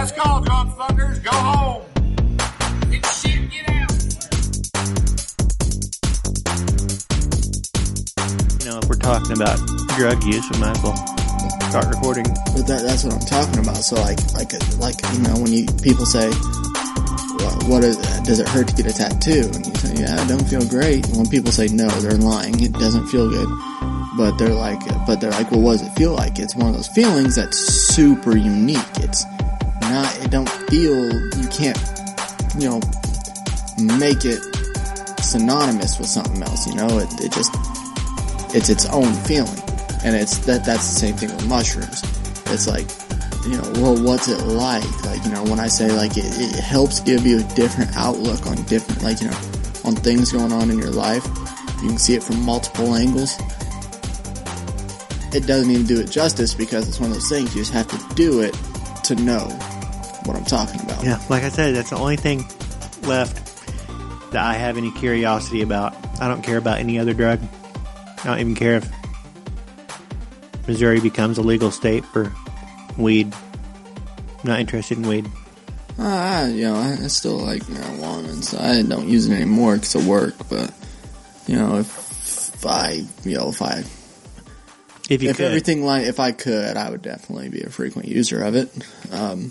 Last call, John Thunders. Go home. Get shit, get out. You know, if we're talking about drug use, we might as well start recording. But that, that's what I'm talking about. So like, like, like, you know, when you, people say, what, what is, does it hurt to get a tattoo? And you say, yeah, I don't feel great. When people say no, they're lying. It doesn't feel good. But they're like, but they're like, well, what does it feel like? It's one of those feelings that's super unique. It's not, it don't feel, you can't, you know, make it synonymous with something else, you know? It, it just, it's its own feeling. And it's, that, that's the same thing with mushrooms. It's like, you know, well, what's it like? Like, you know, when I say like it, it helps give you a different outlook on different, like, you know, on things going on in your life. You can see it from multiple angles. It doesn't even do it justice because it's one of those things you just have to do it to know what I'm talking about. Yeah, like I said, that's the only thing left that I have any curiosity about. I don't care about any other drug. I don't even care if Missouri becomes a legal state for weed. I'm not interested in weed. Uh, I, you know, I, I still like marijuana, so I don't use it anymore because of work. But you know, if, if I, you know, if I, If you if could. everything like, if I could, I would definitely be a frequent user of it. Um,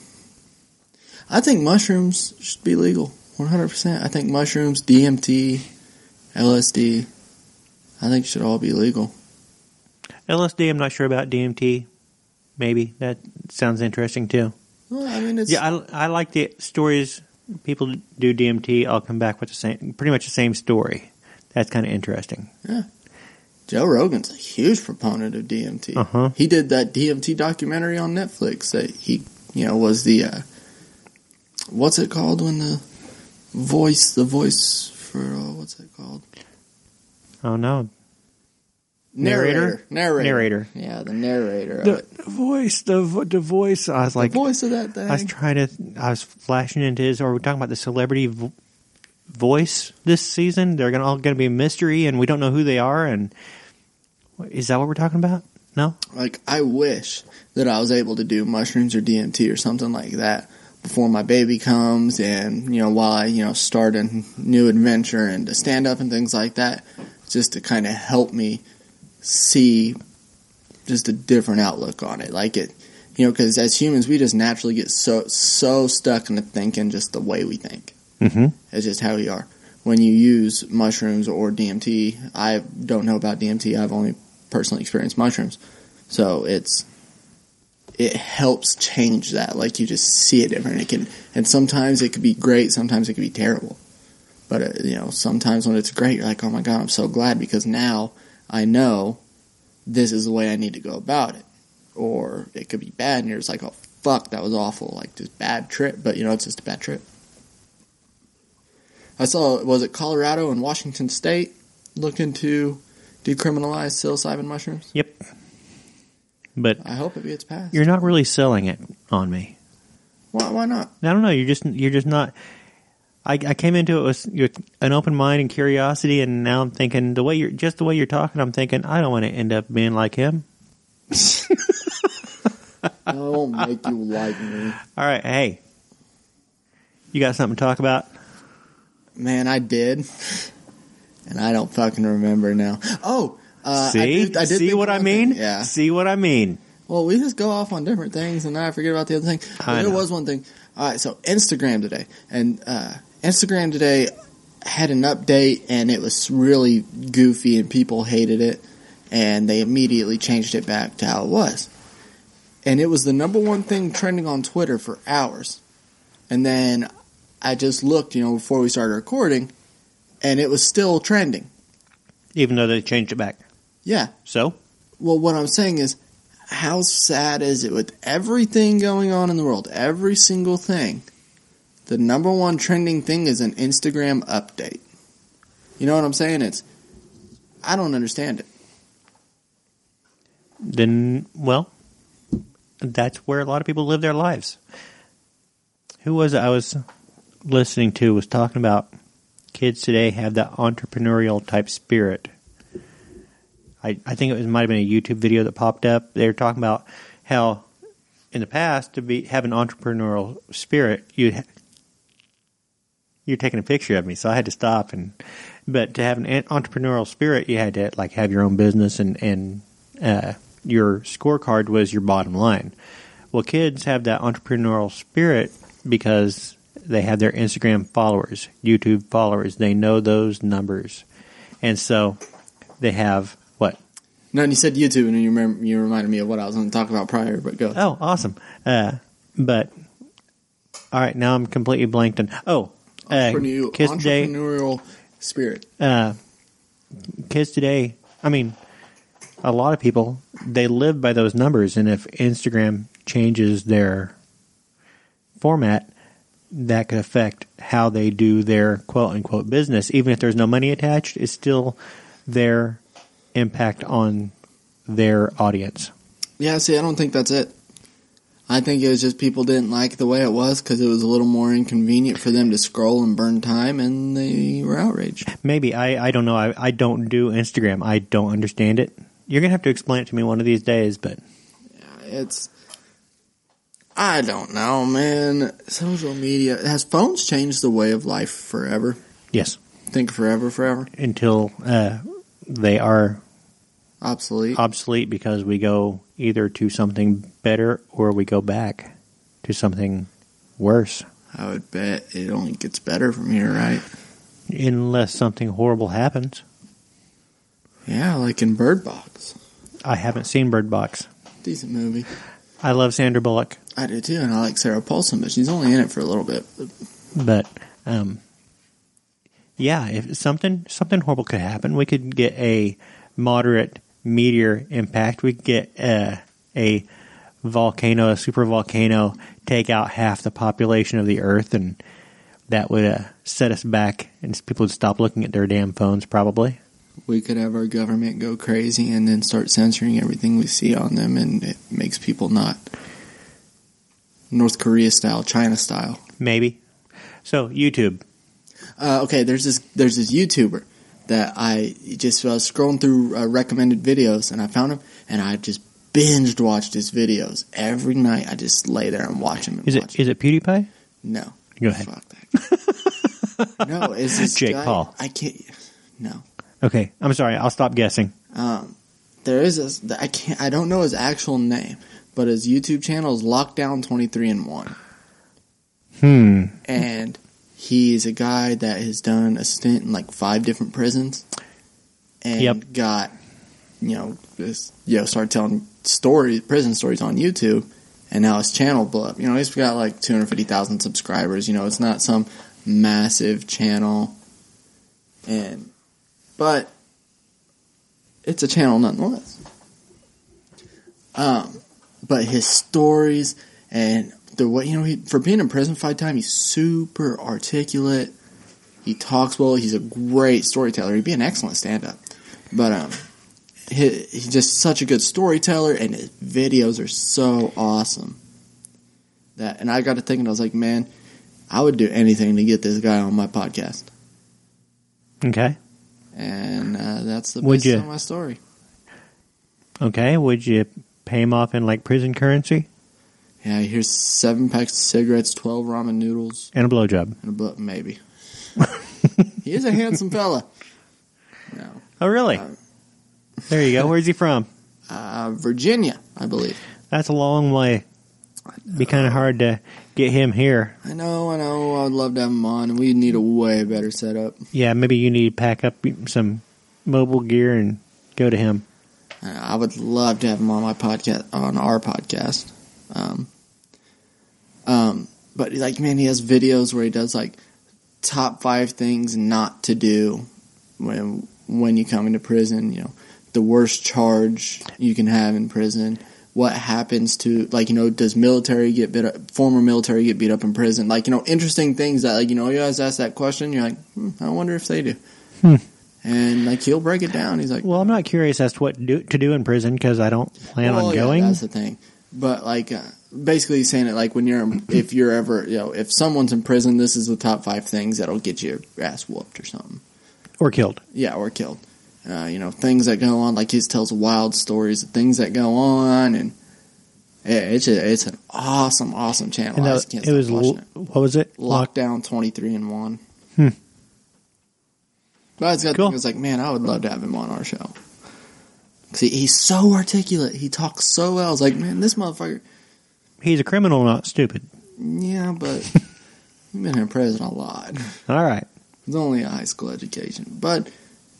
I think mushrooms should be legal, 100%. I think mushrooms, DMT, LSD, I think should all be legal. LSD, I'm not sure about DMT. Maybe that sounds interesting too. Well, I mean, it's Yeah, I, I like the stories. People do DMT. I'll come back with the same, pretty much the same story. That's kind of interesting. Yeah, Joe Rogan's a huge proponent of DMT. Uh-huh. He did that DMT documentary on Netflix that he, you know, was the, uh, what's it called when the voice, the voice for, uh, what's it called? Oh no, Narrator? Narrator. Narrator. Yeah, the narrator the voice, the vo- the voice. I was like, the voice of that thing. I was trying to. I was flashing into his. Or we're talking about the celebrity vo- voice this season. They're gonna all going to be a mystery, and we don't know who they are. And is that what we're talking about? No. like, I wish that I was able to do mushrooms or DMT or something like that before my baby comes and, you know, while I, you know, start a new adventure and to stand up and things like that, just to kind of help me see just a different outlook on it. Like it, you know, because as humans, we just naturally get so, so stuck into thinking just the way we think. Mm-hmm. It's just how we are. When you use mushrooms or DMT, I don't know about DMT. I've only personally experienced mushrooms, so it's it helps change that. Like you just see it different. It can, and sometimes it could be great. Sometimes it could be terrible. But uh, you know, sometimes when it's great, you're like, oh my god, I'm so glad because now I know this is the way I need to go about it. Or it could be bad, and you're just like, oh fuck, that was awful, like just bad trip. But you know, it's just a bad trip. I saw was it Colorado and Washington State looking to decriminalize psilocybin mushrooms. Yep. But I hope it gets passed. you're not really selling it on me. why, why not? I don't know. You're just you're just not. I, I came into it with an open mind and curiosity, and now I'm thinking the way you're just the way you're talking. I'm thinking I don't want to end up being like him. I won't make you like me. All right, hey, you got something to talk about? Man, I did, and I don't fucking remember now. Oh, uh, See, I did, I did see what I mean? thing. Yeah. See what I mean? Well, we just go off on different things, and I forget about the other thing. But there was one thing. All right, so Instagram today, and uh, Instagram today had an update, and it was really goofy, and people hated it, and they immediately changed it back to how it was. And it was the number one thing trending on Twitter for hours. And then I just looked, you know, before we started recording, and it was still trending. Even though they changed it back. Yeah, So well, what I'm saying is, how sad is it with everything going on in the world, every single thing? The number one trending thing is an Instagram update. You know what I'm saying? It's, I don't understand it. then, well, that's where a lot of people live their lives. Who was it I was listening to was talking about kids today have that entrepreneurial type spirit. I, I think it was, might have been a YouTube video that popped up. They were talking about how in the past to be have an entrepreneurial spirit, you you're taking a picture of me, so I had to stop and. But to have an entrepreneurial spirit, you had to like have your own business, and and uh, your scorecard was your bottom line. Well, kids have that entrepreneurial spirit because they have their Instagram followers, YouTube followers. They know those numbers, and so they have No, and you said YouTube, and you remember you reminded me of what I was going to talk about prior. But go. Oh, awesome. Uh, but all right, now I'm completely blanked on. Oh, uh, Entrepreneur- kids today. entrepreneurial spirit. Uh, kids today. I mean, a lot of people they live by those numbers, and if Instagram changes their format, that could affect how they do their quote unquote business. Even if there's no money attached, it's still their impact on their audience. Yeah, see, I don't think that's it. I think it was just people didn't like the way it was because it was a little more inconvenient for them to scroll and burn time, and they were outraged. Maybe I, I don't know. I, I don't do Instagram. I don't understand it. You're gonna have to explain it to me one of these days. But yeah, It's, I don't know, man. Social media has phones changed the way of life forever. yes, Think forever, forever. until uh, they are Obsolete. obsolete because we go either to something better or we go back to something worse, I would bet it only gets better from here, right? unless something horrible happens. Yeah, like in Bird Box. I haven't seen Bird Box. Decent movie. I love Sandra Bullock, I do too, and I like Sarah Paulson, but she's only in it for a little bit. but um, yeah, if something something horrible could happen, we could get a moderate meteor impact. We could get uh, a volcano, a super volcano, take out half the population of the Earth, and that would uh, set us back, and people would stop looking at their damn phones, probably. We could have our government go crazy and then start censoring everything we see on them, and it makes people not North Korea style, China style. Maybe. So YouTube. Uh, okay, there's this there's this YouTuber that I just was scrolling through uh, recommended videos, and I found him, and I just binged watched his videos every night. I just lay there and watch him. And Is watch it is it PewDiePie? No. Go ahead. Fuck that. no, it's this Jake guy- Paul. I can't. No. Okay, I'm sorry. I'll stop guessing. Um, there is a. I can't. I don't know his actual name, but his YouTube channel is Lockdown Twenty Three and One, Hmm. and he's a guy that has done a stint in like five different prisons, and Yep. got, you know, this you know started telling stories, prison stories on YouTube, and now his channel blew up. You know, he's got like two hundred fifty thousand subscribers. You know, it's not some massive channel, and but it's a channel nonetheless. Um, but his stories and the way you know he for being in prison five time, he's super articulate. He talks well. He's a great storyteller. He'd be an excellent stand-up, but um, he, he's just such a good storyteller, and his videos are so awesome. That and I got to thinking, I was like, man, I would do anything to get this guy on my podcast, Okay. and uh, that's the Would basis you? of my story. Okay. Would you pay him off in like prison currency Yeah, here's seven packs of cigarettes, twelve ramen noodles, and a blowjob? and a book, maybe. he is a handsome fella. No. Oh, really? Uh, There you go. Where's he from? Uh, Virginia, I believe. That's a long way. Be kind of hard to get him here. I know, I know. I'd love to have him on, and we need a way better setup. Yeah, maybe you need to pack up some mobile gear and go to him. Uh, I would love to have him on my podcast, on our podcast. Um, um, but like, man, he has videos where he does like top five things not to do when when you come into prison. You know, the worst charge you can have in prison. What happens to like you know? Does military get beat up? Former military get beat up in prison? Like you know, interesting things that like you know. You guys ask that question. You're like, hmm, I wonder if they do. Hmm. And like he'll break it down. He's like, Well, I'm not curious as to what do, to do in prison because I don't plan well, on yeah, going. that's the thing. But like, uh, basically saying it like when you're, if you're ever, you know, if someone's in prison, this is the top five things that'll get your ass whooped or something. or killed. Yeah, or killed. Uh, you know, things that go on. Like he tells wild stories of things that go on, and Yeah, it's a, it's an awesome, awesome channel. That, just can't it was l- it. what was it? Lockdown twenty three and one. Hmm. But it's got Cool. things like, man, I would love to have him on our show. He, he's so articulate. He talks so well. It's like, man, this motherfucker. He's a criminal, not stupid. Yeah, but he's been in prison a lot. All right. It's only a high school education. But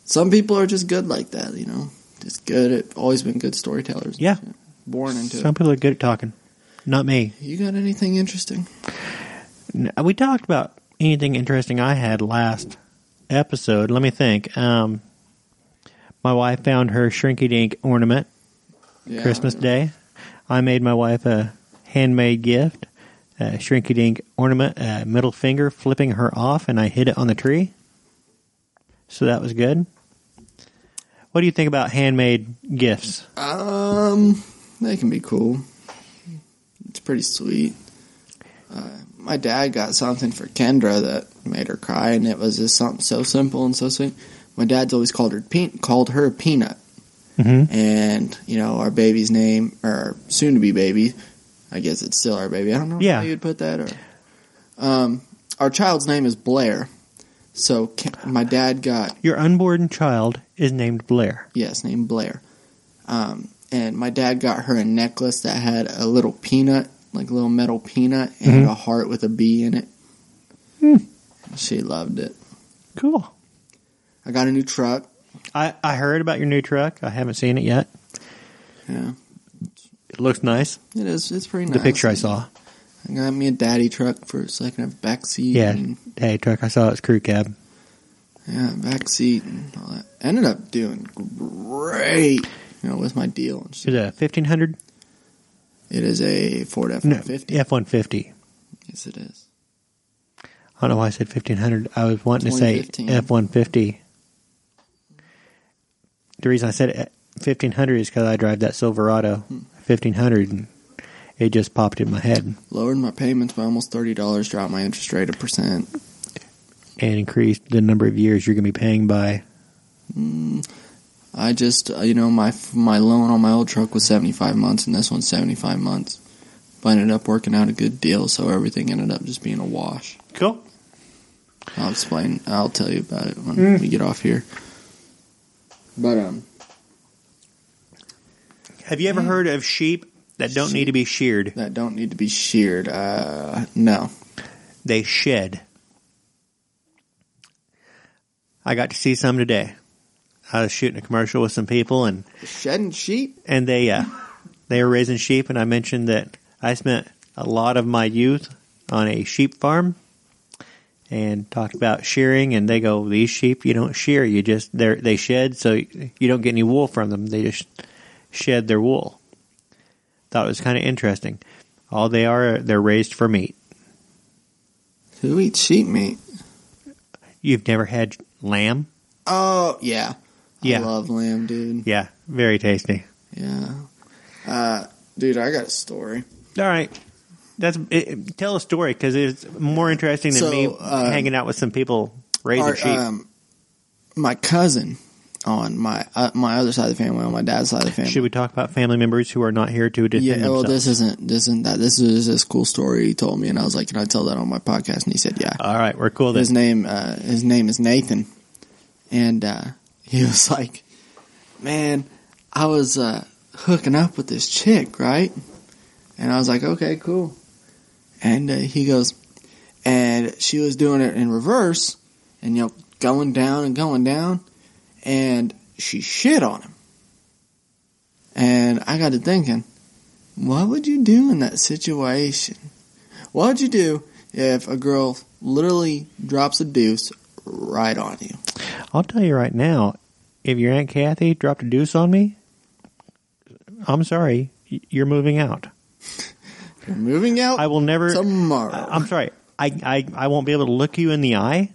some people are just good like that, you know? Just good at, always been good storytellers. Yeah. Born into Some people are good at talking. Not me. You got anything interesting? We talked about anything interesting I had last episode. Let me think. Um, my wife found her shrinky dink ornament Yeah. Christmas Day. I made my wife a handmade gift, a shrinky dink ornament, a middle finger flipping her off, and I hid it on the tree. So that was good. What do you think about handmade gifts? Um, they can be cool. It's pretty sweet. Uh, my dad got something for Kendra that made her cry, and it was just something so simple and so sweet. My dad's always called her pe- called her Peanut, Mm-hmm. and you know our baby's name or soon to be baby. I guess it's still our baby. I don't know Yeah. how you'd put that. Or um, our child's name is Blair. So Ke- my dad got Your unborn child is named Blair. Yes, named Blair. Um, and my dad got her a necklace that had a little peanut, like a little metal peanut, and Mhm. a heart with a bee in it. Hmm. She loved it. Cool. I got a new truck. I, I heard about your new truck. I haven't seen it yet. Yeah, It looks nice. it is. It's pretty nice. The picture I saw. I got me a daddy truck for so I can have back seat. Yeah. and, Hey, truck I saw it's crew cab. yeah, back seat and all that. Ended up doing great. You know, with my deal and Is it a fifteen hundred? It is a Ford F one fifty. F one fifty. Yes, it is. I don't know why I said fifteen hundred. I was wanting to say F one fifty. The reason I said fifteen hundred is because I drive that Silverado Hmm. fifteen hundred, and it just popped in my head Lowered my payments by almost thirty dollars. Dropped my interest rate a percent. and increased the number of years you're going to be paying by. Mm, I just, uh, you know, my my loan on my old truck was 75 months, and this one's 75 months. But I ended up working out a good deal, so everything ended up just being a wash. Cool. I'll explain. I'll tell you about it when Mm. we get off here. But um, Have you ever heard of sheep that don't need to be sheared? that don't need to be sheared. Uh, no. They shed. I got to see some today. I was shooting a commercial with some people, and Shedding sheep. and they uh, they were raising sheep, and I mentioned that I spent a lot of my youth on a sheep farm, and talked about shearing. And they go, "These sheep, you don't shear; you just they they shed, so you don't get any wool from them. They just shed their wool." Thought it was kind of interesting. All they are, they're raised for meat. Who eats sheep meat? You've never had lamb? Oh yeah. Yeah. I love lamb, dude. Yeah, very tasty. Yeah. Uh, dude, I got a story. All right. That's it, tell a story because it's more interesting than So, me uh, hanging out with some people raising Our, sheep. um, my cousin on my uh, my other side of the family, on my dad's side of the family. Should we talk about family members who are not here to defend yeah, well, themselves? this isn't this isn't that. This is this cool story he told me, and I was like, "Can I tell that on my podcast?" And he said, "Yeah." All right, we're cool then. His name uh, his name is Nathan, and uh, he was like, "Man, I was uh, hooking up with this chick, right?" And I was like, "Okay, cool." And uh, he goes, and she was doing it in reverse, and you know, going down and going down, and she shit on him. And I got to thinking, what would you do in that situation? What would you do if a girl literally drops a deuce right on you? I'll tell you right now, if your aunt Kathy dropped a deuce on me, I'm sorry, you're moving out. You're moving out I will never. tomorrow. I'm sorry, I, I I won't be able to look you in the eye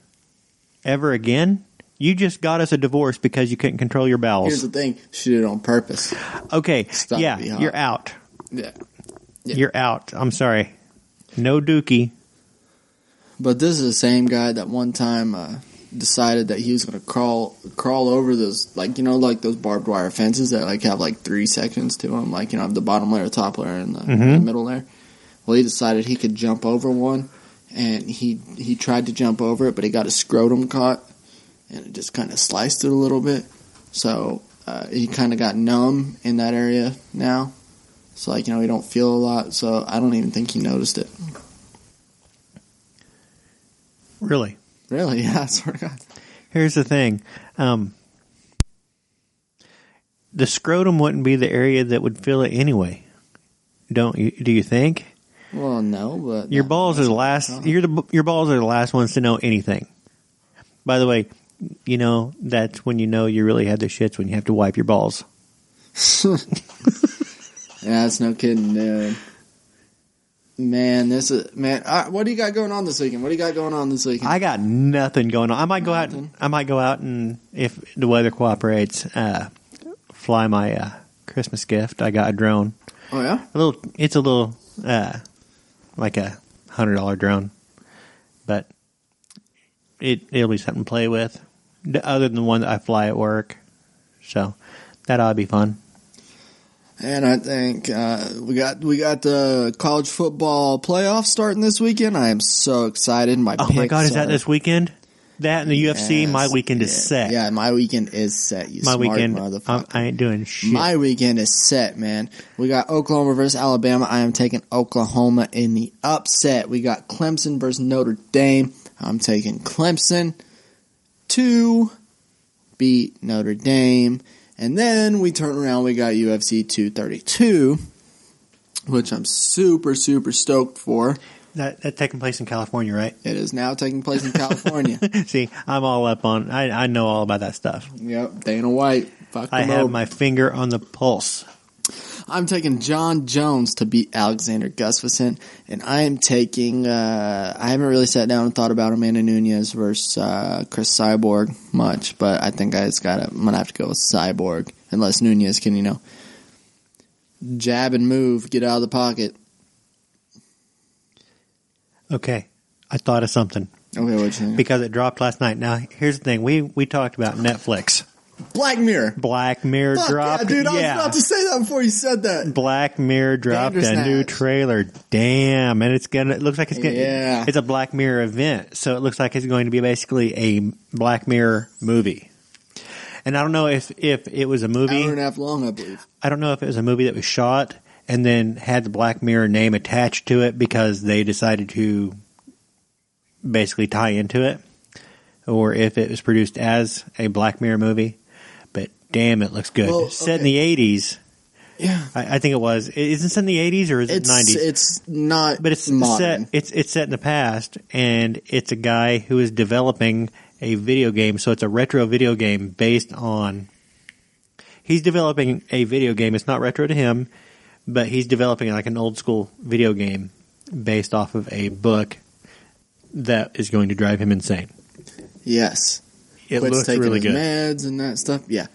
ever again. You just got us a divorce because you couldn't control your bowels. Here's the thing: she did it on purpose. Okay, Stop yeah, to be hot. you're out. Yeah. Yeah. You're out. I'm sorry. No dookie. But this is the same guy that one time uh, decided that he was going to crawl crawl over those like you know like those barbed wire fences that like have like three sections to them, like you know the bottom layer, top layer, and the, the middle layer. Well, he decided he could jump over one, and he he tried to jump over it, but he got his scrotum caught, and it just kind of sliced it a little bit. So uh, he kind of got numb in that area now. So like you know he don't feel a lot. So I don't even think he noticed it. Really? Really? Yeah, I swear to God. Here's the thing. Um, the scrotum wouldn't be the area that would feel it anyway. Don't you? Do you think? Well, no, but Your balls are the last. You're your balls are the last ones to know anything. By the way, you know that's when you know you really had the shits when you have to wipe your balls. Yeah, that's no kidding, dude. Man, this is man. Uh, what do you got going on this weekend? What do you got going on this weekend? I got nothing going on. I might go out. I might go out and if the weather cooperates, uh, fly my uh, Christmas gift. I got a drone. oh yeah, A little. It's a little uh, like a hundred dollar drone, but it it'll be something to play with. Other than the one that I fly at work, so that ought to be fun. and I think uh, we got we got the college football playoffs starting this weekend. I am so excited. My Oh my god, is that this weekend? That and the UFC. Yes, My weekend is yeah, set. Yeah, my weekend is set. You my smart weekend. motherfucker. I'm, I ain't doing shit. My weekend is set, man. We got Oklahoma versus Alabama. I am taking Oklahoma in the upset. We got Clemson versus Notre Dame. I'm taking Clemson to beat Notre Dame. And then we turn around, we got UFC 232, which I'm super, super stoked for. That that taking place in California, right? It is now taking place in California. See, I'm all up on. I I know all about that stuff. yep, Dana White. Fuck I have over. my finger on the pulse. I'm taking Jon Jones to beat Alexander Gustafsson, and I am taking. Uh, I haven't really sat down and thought about Amanda Nunes versus uh, Cris Cyborg much, but I think I just got. to I'm gonna have to go with Cyborg unless Nunes can, you know, jab and move, get out of the pocket. Okay, I thought of something Okay, what you because it dropped last night. Now, here's the thing: we we talked about Netflix. Black Mirror. Black Mirror Fuck dropped. yeah, dude! I was about to say that before you said that. Black Mirror dropped a new trailer. Damn, and it's gonna. It looks like it's gonna. Yeah. It's a Black Mirror event, so it looks like it's going to be basically a Black Mirror movie. And I don't know if if it was a movie. Hour and a half long, I believe. I don't know if it was a movie that was shot and then had the Black Mirror name attached to it because they decided to basically tie into it, or if it was produced as a Black Mirror movie. But damn, it looks good. Well, Set in the eighties, Yeah, I, I think it was. Is it set in the eighties or is it it's nineties? it's not, But it's modern. set. It's it's set in the past, and it's a guy who is developing a video game. So it's a retro video game based on. He's developing a video game. It's not retro to him, but he's developing like an old school video game based off of a book that is going to drive him insane. Yes. It quits looks taking really his good. meds and that stuff. Yeah,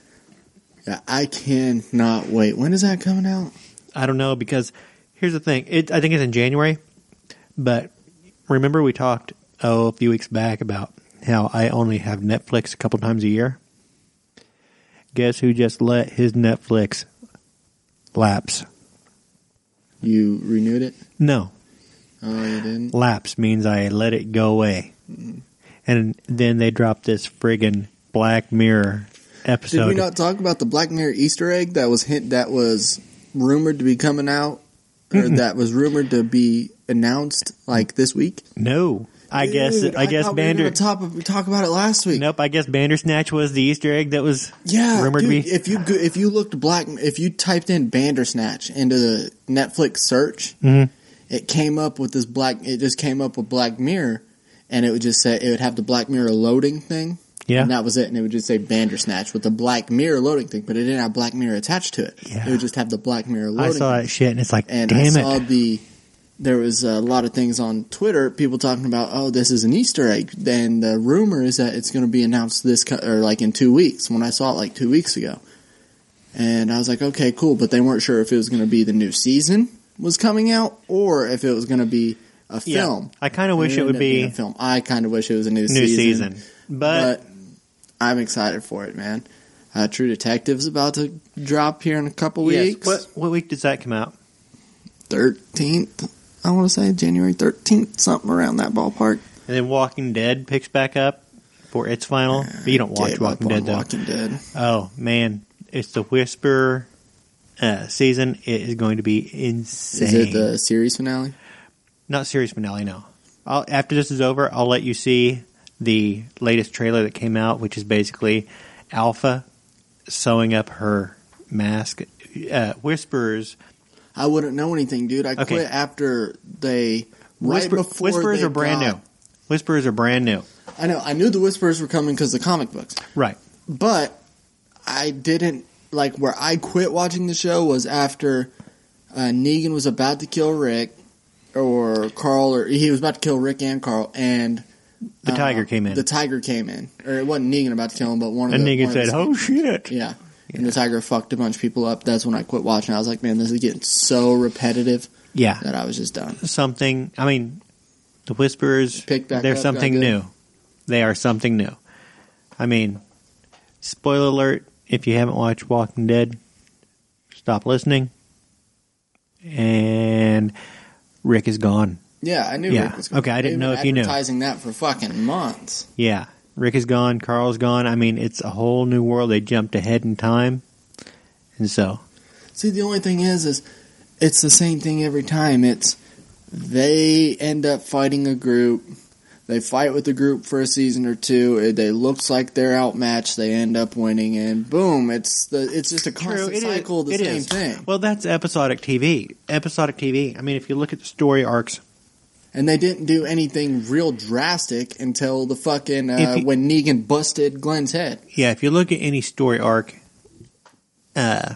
yeah. I cannot wait. When is that coming out? I don't know because here's the thing. It, I think it's in January, but remember we talked oh a few weeks back about how I only have Netflix a couple times a year. Guess who just let his Netflix lapse? You renewed it? No, Oh, you didn't. lapse means I let it go away, and then they dropped this friggin' Black Mirror episode. Did we not talk about the Black Mirror Easter egg that was hint that was rumored to be coming out, or that was rumored to be announced like this week? no, I guess Dude, I guess we Bander. gonna talk, about it last week. Nope, I guess Bandersnatch was the Easter egg that was Yeah, rumored dude, to be. if you if you looked black, if you typed in Bandersnatch into the Netflix search, Mhm. it came up with this black. It just came up with Black Mirror, and it would just say it would have the Black Mirror loading thing. Yeah. and that was it. And it would just say Bandersnatch with the Black Mirror loading thing, but it didn't have Black Mirror attached to it. Yeah. It would just have the Black Mirror loading. I saw that shit and it's like, and damn I it. saw the. There was a lot of things on Twitter, people talking about, oh, this is an Easter egg. Then the rumor is that it's going to be announced this co- or like in two weeks. When I saw it like two weeks ago, and I was like, okay, cool, but they weren't sure if it was going to be the new season was coming out or if it was going to be a Yeah. film. I kind of wish it ended would be a film. I kind of wish it was a new, new season, season, but, but I'm excited for it, man. Uh, True Detective's about to drop here in a couple yes. weeks. What what week does that come out? Thirteenth, I want to say January thirteenth, something around that ballpark. And then Walking Dead picks back up for its final. But you don't watch Walking Dead though. Walking Dead. Oh man, it's the Whisper uh, season. It is going to be insane. Is it the series finale? Not series finale, no. I'll, after this is over, I'll let you see the latest trailer that came out, which is basically Alpha sewing up her mask. Uh, Whispers, I wouldn't know anything, dude. I Okay. quit after they right Whisper, before Whispers they are brand got- new. Whispers are brand new. I know. I knew the whispers were coming because the comic books, Right. but I didn't like where I quit watching the show was after uh, Negan was about to kill Rick or Carl, or he was about to kill Rick and Carl, and The uh, tiger came in. The tiger came in, or it wasn't Negan about to kill him, but one of and the Negan said, "Oh shit!" Yeah. And the tiger fucked a bunch of people up. That's when I quit watching. I was like, man, this is getting so repetitive Yeah, that I was just done. something. I mean, the Whispers. Picked back they're up, something new. They are something new. I mean, spoiler alert: if you haven't watched Walking Dead, stop listening. And Rick is gone. Yeah, I knew Yeah. Rick was gonna- Okay, I didn't know if you knew. Advertising that for fucking months. Yeah, Rick is gone. Carl's gone. I mean, it's a whole new world. They jumped ahead in time, and so See, the only thing is, is it's the same thing every time. It's they end up fighting a group. They fight with the group for a season or two. It they looks like they're outmatched. They end up winning, and boom! It's the it's just a constant is- cycle of the same is. thing. Well, that's episodic TV. Episodic TV. I mean, if you look at the story arcs, And they didn't do anything real drastic until the fucking uh, you- when Negan busted Glenn's head. yeah, if you look at any story arc uh,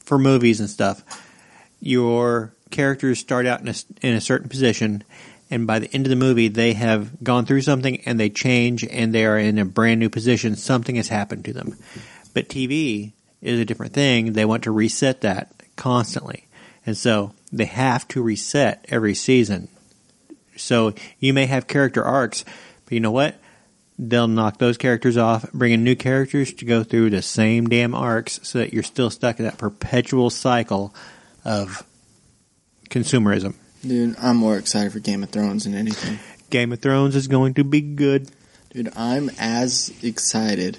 for movies and stuff, your characters start out in a, in a certain position, and by the end of the movie, they have gone through something and they change and they are in a brand new position. Something has happened to them. But TV is a different thing. They want to reset that constantly. And so they have to reset every season. So you may have character arcs, but you know what? They'll knock those characters off, bring in new characters to go through the same damn arcs so that you're still stuck in that perpetual cycle of consumerism. Dude, I'm more excited for Game of Thrones than anything. Game of Thrones is going to be good. Dude, I'm as excited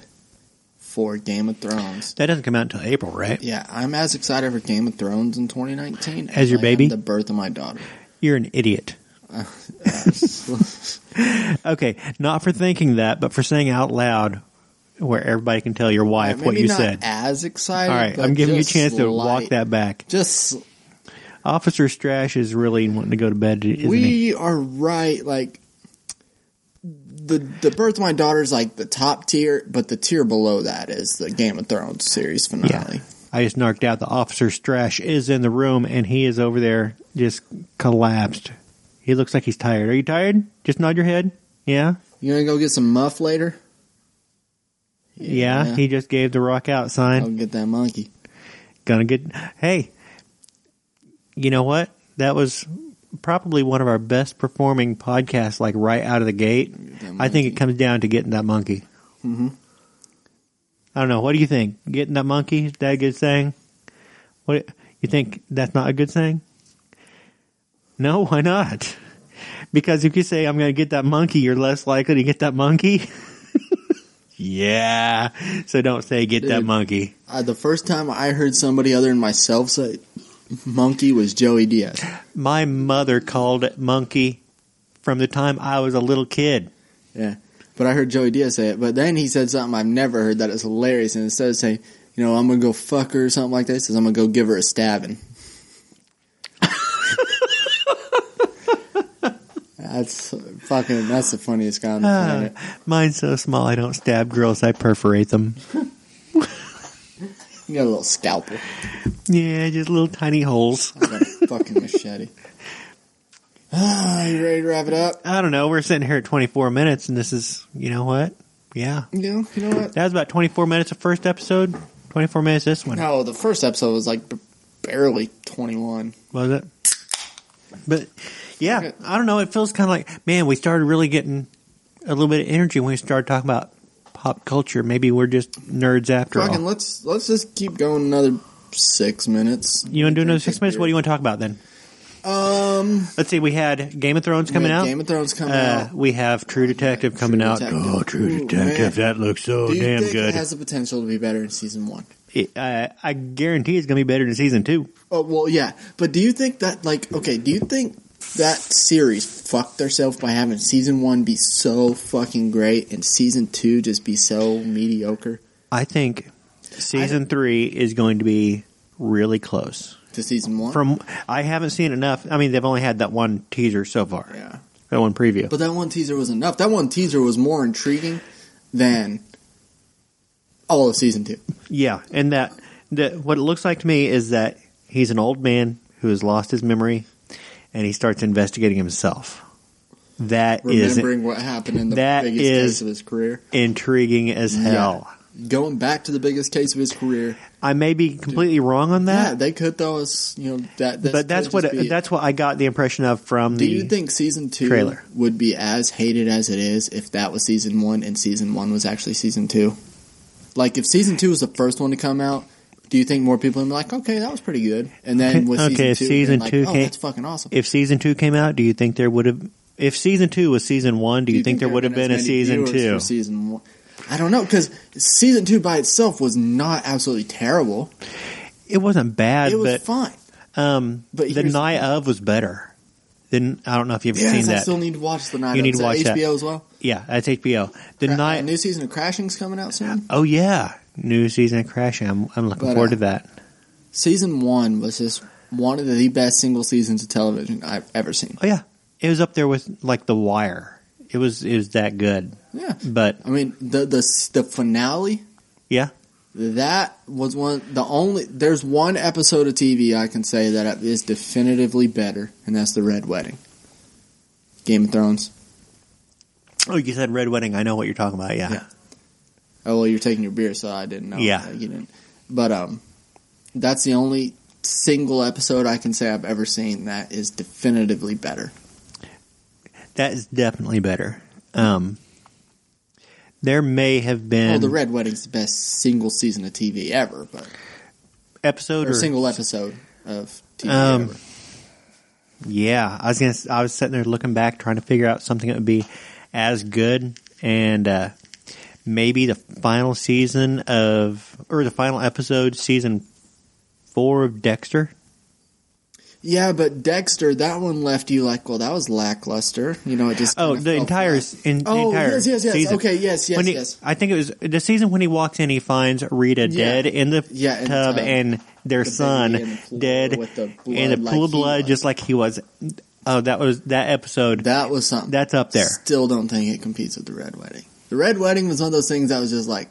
for Game of Thrones. That doesn't come out until April, right? Yeah, I'm as excited for Game of Thrones in 2019 As your I baby? the birth of my daughter. You're an idiot. Okay, not for thinking that, but for saying out loud where everybody can tell your wife what you not said. As excited. All right, I'm giving you a chance to walk that back. Just Officer Strash is really wanting to go to bed, isn't he? we are right. Like the the birth of my daughter is like the top tier, but the tier below that is the Game of Thrones series finale. Yeah. I just narked out the Officer Strash is in the room and he is over there just collapsed. He looks like he's tired. Are you tired? Just nod your head. Yeah? You gonna go get some muff later? Yeah. He just gave the rock out sign. I'll get that monkey. Gonna get. Hey, you know what? That was probably one of our best performing podcasts, like right out of the gate. I think it comes down to getting that monkey. Mm-hmm. I don't know. What do you think? Getting that monkey? Is that a good saying? What you think? That's not a good saying? No, why not? Because if you say I'm going to get that monkey, you're less likely to get that monkey. yeah. So don't say get that monkey. Uh, the first time I heard somebody other than myself say monkey was Joey Diaz. My mother called it monkey from the time I was a little kid. Yeah. But I heard Joey Diaz say it. But then he said something I've never heard that is hilarious. And instead of saying, you know, I'm going to go fuck her or something like that, he says, I'm going to go give her a stabbing. That's fucking, that's the funniest guy on the Ah, planet. mine's so small I don't stab girls, I perforate them. You got a little scalpel. Yeah, just little tiny holes. I got a fucking machete. Ah, you ready to wrap it up? I don't know. We're sitting here at 24 minutes, and this is, you know what? Yeah. Yeah, you know what? That was about 24 minutes of first episode. 24 minutes this one. No, the first episode was like b- barely 21. Was it? But, Yeah. I don't know. It feels kind of like, man, we started really getting a little bit of energy when we started talking about pop culture. Maybe we're just nerds after Fucking all. let's let's just keep going another six minutes. You want to do another six minutes? What do you want to talk about then? Um, Let's see. We had Game of Thrones coming out. Game of Thrones coming uh, out. we have True Detective coming out. Detective. Oh, True Detective! man. That looks so Do you damn think good. it has the potential to be better in season one? It- I, I guarantee it's going to be better than season two. Oh well, yeah. But do you think that like okay? Do you think that series fucked themselves by having season one be so fucking great and season two just be so mediocre I think season three is going to be really close. to season one? From I haven't seen enough. I mean, they've only had that one teaser so far. yeah. That one preview. But that one teaser was enough. That one teaser was more intriguing than all of season two. Yeah, and that that what it looks like to me is that he's an old man who has lost his memory, and he starts investigating himself. That is Remembering what happened in the biggest is- case of his career. intriguing as hell. Going back to the biggest case of his career. I may be completely wrong on that. Yeah, they could throw us, you know, that. this but that's what that's what I got the impression of from Do the. you think season two trailer. would be as hated as it is if that was season one and season one was actually season two? Like if season two was the first one to come out, do you think more people would be like, okay, that was pretty good? And then with Okay, season two, season like, two oh, came- that's fucking awesome. if season two came out, do you think there would have? If season two was season one, do you, think, there would have been a season two? Season one, I don't know because season two by itself was not absolutely terrible. It wasn't bad, it was but fine. um, but the here's the night of was better. Then I don't know if you've Yes, seen I that. still need to watch the night. You of. need to watch that. HBO as well. Yeah, that's HBO. The Cra- night. new season of Crashing's coming out soon. Oh yeah, new season of Crashing. I'm, I'm looking But, forward uh, to that. Season one was just one of the best single seasons of television I've ever seen. Oh yeah, it was up there with like The Wire. It was it was that good. Yeah, But I mean the the the finale. yeah, That was one the only. There's one episode of TV I can say that is definitively better, and that's the Red Wedding. Game of Thrones. Oh you said Red Wedding. I know what you're talking about. Yeah, Yeah. Oh well, you're taking your beer, so I didn't know. Yeah. you didn't. But um, that's the only single episode I can say I've ever seen that is definitively better. that is definitely better. Um, there may have been well, the Red Wedding's the best single season of TV ever, but episode or or single episode of TV Um, ever. Yeah, I was gonna. I was sitting there looking back, trying to figure out something that would be as good, and uh, maybe the final season of or the final episode, season four of Dexter. Yeah, but Dexter, that one left you like, well, that was lackluster. You know, it just Oh, the entire in, the Oh, entire yes, yes, yes. season. Okay, yes, yes, he- yes. I think it was the season when he walks in, he finds Rita Yeah. dead in the Yeah, in tub, tub. and their The son baby in the pool dead the in a blood pool like of blood, was. just like he was. Oh, that was that episode. That was something. That's up there. Still don't think it competes with the Red Wedding. The Red Wedding was one of those things that was just like,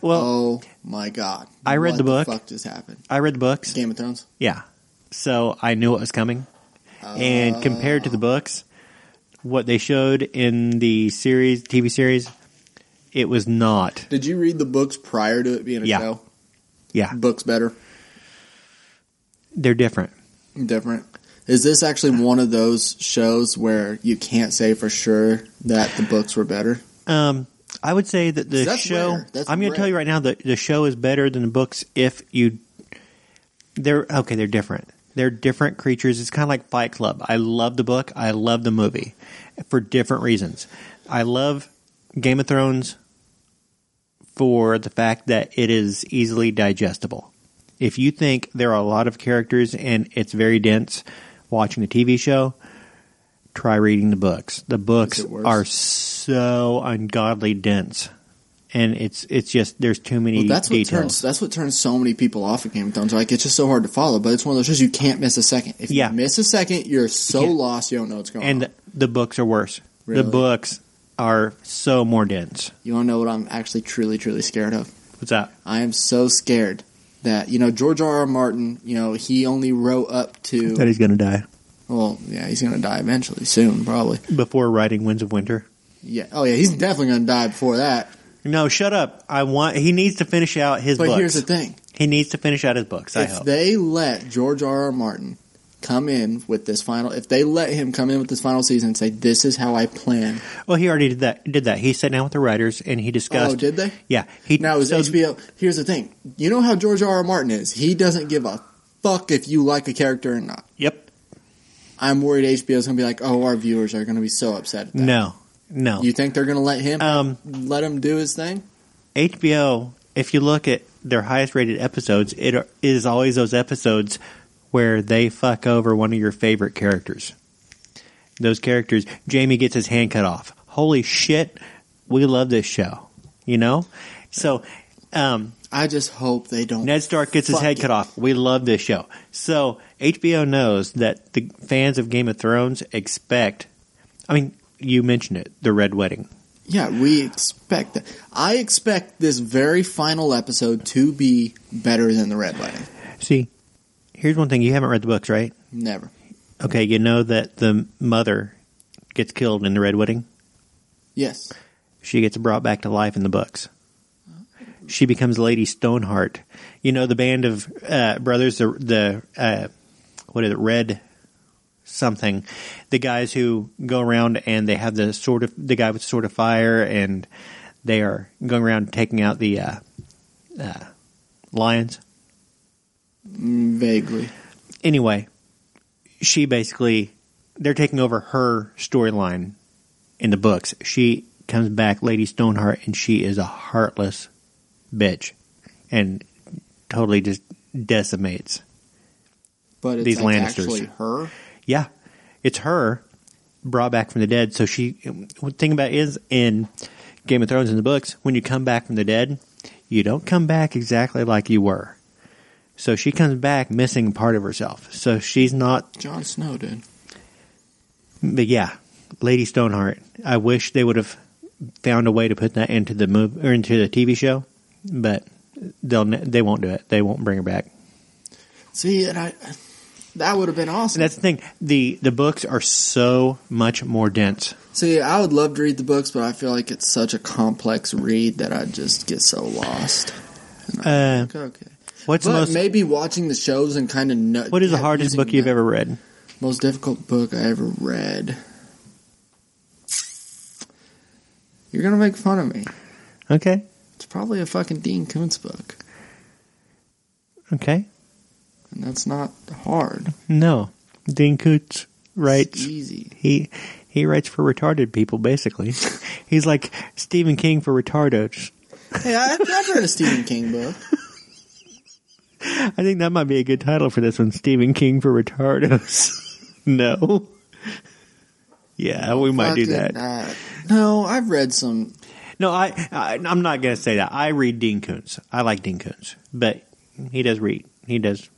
well, oh my god. I read what the book. fuck just happened? I read the books. Game of Thrones? Yeah. So I knew what was coming. And compared to the oh. books, what they showed in the series, TV series, it was not. Did you read the books prior to it being a Yeah. show? Yeah. Books better? They're different. Different. Is this actually one of those shows where you can't say for sure that the books were better? Um, I would say that the show. I'm going to tell you right now that the show is better than the books if you. They're okay. They're different. They're different creatures. It's kind of like Fight Club. I love the book. I love the movie for different reasons. I love Game of Thrones for the fact that it is easily digestible. If you think there are a lot of characters and it's very dense watching a TV show, try reading the books. The books are so ungodly dense. And it's it's just there's too many Well, that's what details. turns that's what turns so many people off of Game of Thrones. Like it's just so hard to follow, but it's one of those shows you can't miss a second. If Yeah. you miss a second, you're so lost you don't know what's going and on. the, the books are worse. Really? The books are so more dense. You want to know what I'm actually truly, truly scared of? What's that? I am so scared that you know George R. R. Martin. You know he only wrote up to. That he's going to die Well, yeah, he's gonna die eventually, soon, probably. before writing Winds of Winter. Yeah. Oh yeah, he's definitely gonna die before that. No, shut up. I want. He needs to finish out his But books. here's the thing: he needs to finish out his books. I if hope. they let George R. R. Martin come in with this final, if they let him come in with this final season and say, "This is how I plan," Well, he already did that. Did that? He sat down with the writers and he discussed. oh, did they? Yeah. He Now is so- HBO. Here's the thing. You know how George R. R. Martin is. He doesn't give a fuck if you like a character or not. Yep. I'm worried HBO's gonna be like, oh, our viewers are gonna be so upset. At that. No. No. You think they're gonna let him Um, let him do his thing? HBO, if you look at their highest rated episodes, it is always those episodes where they fuck over one of your favorite characters. Those characters, Jaime gets his hand cut off. Holy shit, we love this show. You know? So, um, I just hope they don't. Ned Stark gets his head it. cut off. We love this show. So HBO knows that the fans of Game of Thrones expect. I mean, you mentioned it, the Red Wedding. Yeah, we expect that. I expect this very final episode to be better than the Red Wedding. See, here's one thing: you haven't read the books, right? Never. Okay, you know that the mother gets killed in the Red Wedding. Yes. She gets brought back to life in the books. She becomes Lady Stoneheart. You know the band of uh, brothers, the the uh, what is it, Red something? The guys who go around and they have the sword of the guy with the sword of fire, and they are going around taking out the uh, uh, lions. Vaguely. Anyway, she basically they're taking over her storyline in the books. She comes back, Lady Stoneheart, and she is a heartless bitch, and totally just decimates. But it's These like Lannisters. actually her. Yeah, it's her brought back from the dead. So she. The thing about it is in Game of Thrones in the books, when you come back from the dead, you don't come back exactly like you were. So she comes back missing part of herself. So she's not Jon Snow did. But yeah, Lady Stoneheart. I wish they would have found a way to put that into the move or into the TV show, but they'll they won't do it. They won't bring her back. See, and I that would have been awesome. And that's the thing. the The books are so much more dense. See, I would love to read the books, but I feel like it's such a complex read that I just get so lost. Uh, Like, okay. What's But the most? maybe watching the shows and kind of know. what is the hardest book you've that- ever read? Most difficult book I ever read. You're gonna make fun of me. Okay, It's probably a fucking Dean Koontz book, okay. and that's not hard. No, Dean Koontz It's writes. easy. He he writes for retarded people. Basically, he's like Stephen King for retardos. Hey, I, I've read a Stephen King book. I think that might be a good title for this one: Stephen King for retardos. no. Yeah, we might do that. uh, no, I've read some. No, I, I I'm not going to say that. I read Dean Koontz. I like Dean Koontz, but he does read. He does.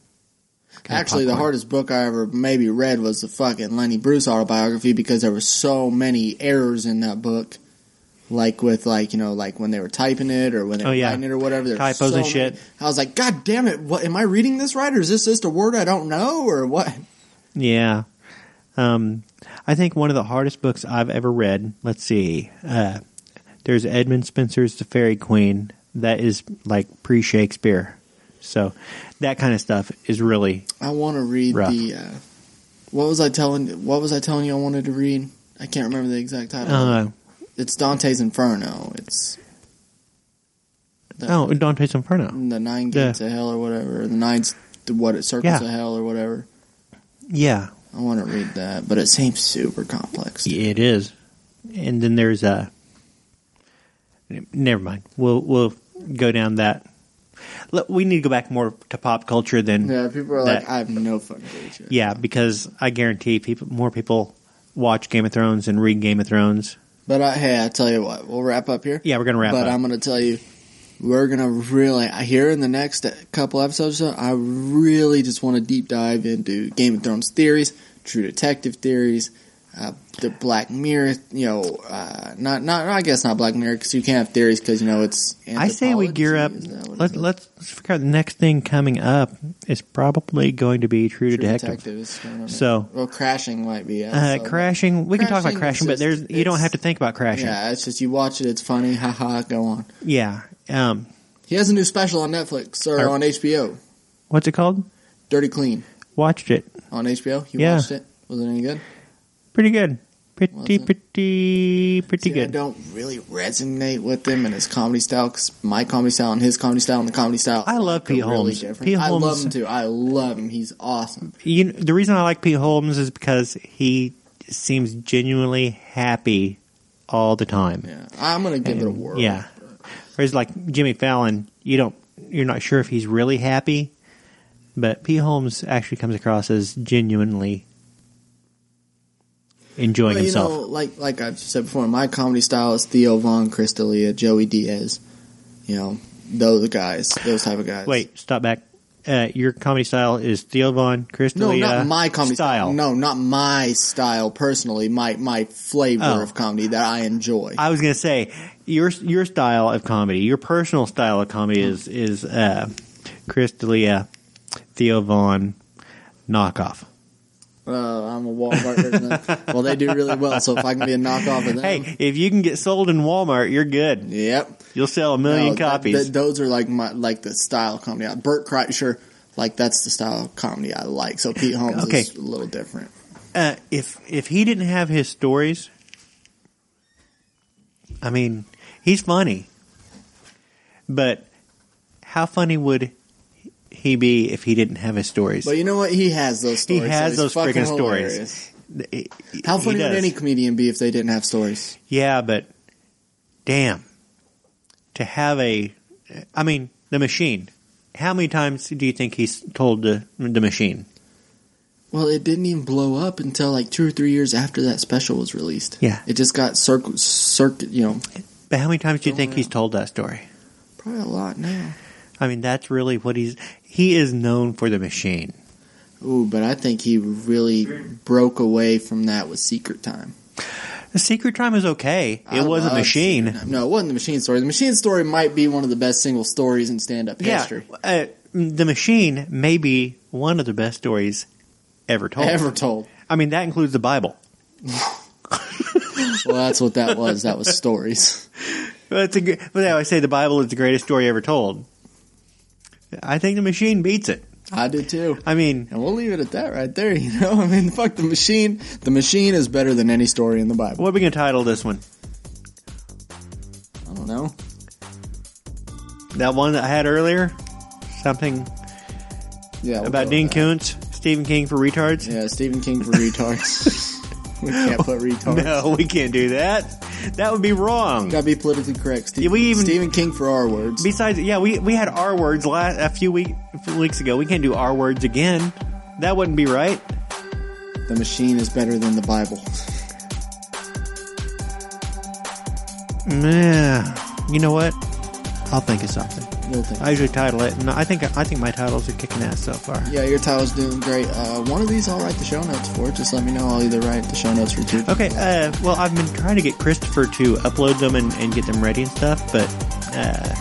Actually, the hardest book I ever maybe read was the fucking Lenny Bruce autobiography because there were so many errors in that book. Like with like you know like when they were typing it or when they Oh, were yeah. writing it or whatever. Typos so and many- shit. I was like, God damn it! What am I reading this right or is this just a word I don't know or what? Yeah. Um, I think one of the hardest books I've ever read. Let's see. Uh, there's Edmund Spenser's The Faerie Queene. That is like pre Shakespeare. So that kind of stuff is really I want to read Rough. the. Uh, what was I telling? What was I telling you I wanted to read? I can't remember the exact title. uh, it's Dante's Inferno. It's the, oh Dante's Inferno. the nine gates of hell or whatever. The nine what it circles Yeah. of hell or whatever. Yeah, I want to read that, but it seems super complex. it is. And then there's uh Never mind. We'll we'll go down that. We need to go back more to pop culture than Yeah, people are That- like, I have no fucking clue. Yeah, because I guarantee people more people watch Game of Thrones and read Game of Thrones. But I, hey, I tell you what, we'll wrap up here. Yeah, we're gonna wrap up. but up. I'm going to tell you, we're going to really here in the next couple episodes. or so, I really just want to deep dive into Game of Thrones theories, True Detective theories, uh, the Black Mirror. You know, uh, not not I guess not Black Mirror because you can't have theories because you know it's. I say we gear up. anthropology, is that what Let, it is? let's, let's figure out the next thing coming up is probably going to be True, True Detective. is going on. So- well, crashing might be. Uh, so- crashing. We can talk about Crashing crashing, but there's you don't have to think about crashing. Yeah, it's just you watch it. It's funny. Haha. Go on. Yeah. Um, He has a new special on Netflix or Or- on HBO. what's it called? Dirty Clean. Watched it. on HBO. You Yeah. watched it? Was it any good? Pretty good. Pretty, pretty, pretty See, I good. don't really resonate with him and his comedy style because my comedy style and his comedy style and the comedy style. I love Pete really Holmes. different. Pete I love him too. I love him. He's awesome. You know, the reason I like Pete Holmes is because he seems genuinely happy all the time. Yeah, I'm gonna give it a whirl. Yeah. Whereas like Jimmy Fallon, you don't you're not sure if he's really happy, but Pete Holmes actually comes across as genuinely enjoying you himself. know, like like I've said before, my comedy style is Theo Von, Chris D'Elia, Joey Diaz. You know, those guys, those type of guys. Wait, stop back. Uh, your comedy style is Theo Von, Chris No, not my comedy style. No, not my style personally. My my flavor Oh. of comedy that I enjoy. I was gonna say your your style of comedy, your personal style of comedy is is uh, Chris D'Elia, Theo Von, knockoff. Uh, I'm a Walmart person. well, they do really well. So if I can be a knockoff of them, Hey, if you can get sold in Walmart, you're good. yep. You'll sell a million No, that- copies. that- those are like my like the style of comedy. Bert Kreischer, like that's the style of comedy I like. So Pete Holmes Okay. is a little different. uh, if if he didn't have his stories, I mean, he's funny, but how funny would he be if he didn't have his stories? But you know what? He has those He has so those freaking stories. He- How funny would any comedian be if they didn't have stories? Yeah, but damn, to have a, I mean, the machine. How many times do you think he's told the the machine? Well, it didn't even blow up until like two or three years after that special was released. Yeah. it just got circuit, circuit. You know, But how many times do you think yeah. he's told that story? probably a lot now. I mean, that's really what he's. He is known for the machine. Ooh, but I think he really broke away from that with Secret Time. The Secret Time is okay. I It was a machine. No, it wasn't the machine story. The machine story might be one of the best single stories in stand-up Yeah, history uh, the machine may be one of the best stories ever told. ever told. I mean, that includes the Bible. Well, that's what that was. That was stories. But it's a, but I always say the Bible is the greatest story ever told. I think the machine beats it. I did too. I mean, And we'll leave it at that right there, you know? I mean, fuck the machine. The machine is better than any story in the Bible. what are we going to title this one? I don't know. That one that I had earlier? Something Yeah. we'll about Dean. Koontz, Stephen King for retards? Yeah, Stephen King for retards. we can't put retards. No, we can't do that. That would be wrong. Gotta be politically correct. Stephen, we even- Stephen King for our words. Besides, yeah, we, we had R words last, a few, week, a few weeks ago. We can't do R words again. That wouldn't be right. the machine is better than the Bible. Yeah. You know what? I'll think of something. I usually title it, and I think I think my titles are kicking ass so far. yeah, your title's doing great. Uh, one of these I'll write the show notes for. Just let me know. I'll either write the show notes for two. Okay, uh, well, I've been trying to get Christopher to upload them and, and get them ready and stuff, but uh,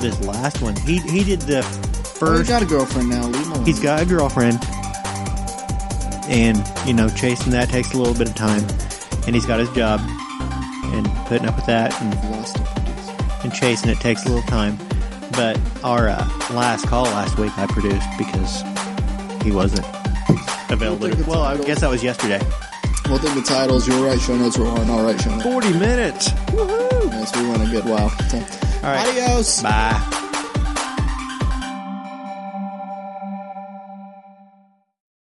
this last one, he he did the Well, he's got a girlfriend now. Leave him alone. He's got a girlfriend, and you know, chasing that takes a little bit of time, and he's got his job, and putting up with that and, Lost and chasing it takes a little time. But our uh, last call last week, I produced because he wasn't available. We'll Well, I guess that was yesterday. We'll the titles. You're right. show notes were on. All right, show notes. Forty minutes. Woohoo! Yes, we went a good while. So, All right. Adios. Bye.